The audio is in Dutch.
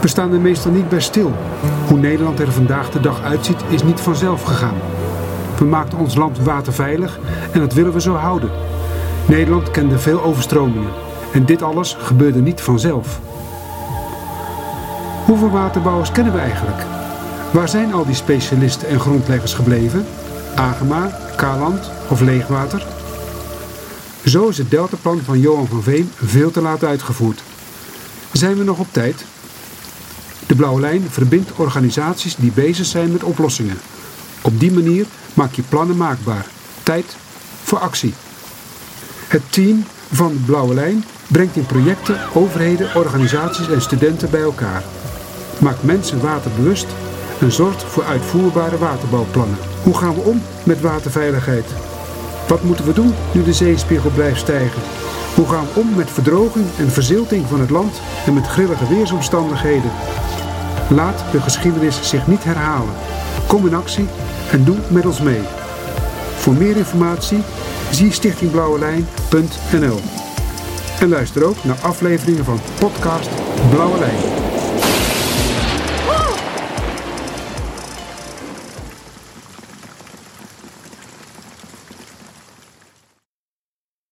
We staan er meestal niet bij stil. Hoe Nederland er vandaag de dag uitziet is niet vanzelf gegaan. We maakten ons land waterveilig en dat willen we zo houden. Nederland kende veel overstromingen en dit alles gebeurde niet vanzelf. Hoeveel waterbouwers kennen we eigenlijk? Waar zijn al die specialisten en grondleggers gebleven? Agema, Kaland of Leegwater? Zo is het deltaplan van Johan van Veen veel te laat uitgevoerd. Zijn we nog op tijd? De Blauwe Lijn verbindt organisaties die bezig zijn met oplossingen. Op die manier maak je plannen maakbaar. Tijd voor actie. Het team van de Blauwe Lijn brengt in projecten overheden, organisaties en studenten bij elkaar. Maakt mensen waterbewust en zorgt voor uitvoerbare waterbouwplannen. Hoe gaan we om met waterveiligheid? Wat moeten we doen nu de zeespiegel blijft stijgen? Hoe gaan we om met verdroging en verzilting van het land en met grillige weersomstandigheden? Laat de geschiedenis zich niet herhalen. Kom in actie en doe met ons mee. Voor meer informatie zie stichtingblauwelijn.nl En luister ook naar afleveringen van podcast Blauwe Lijn.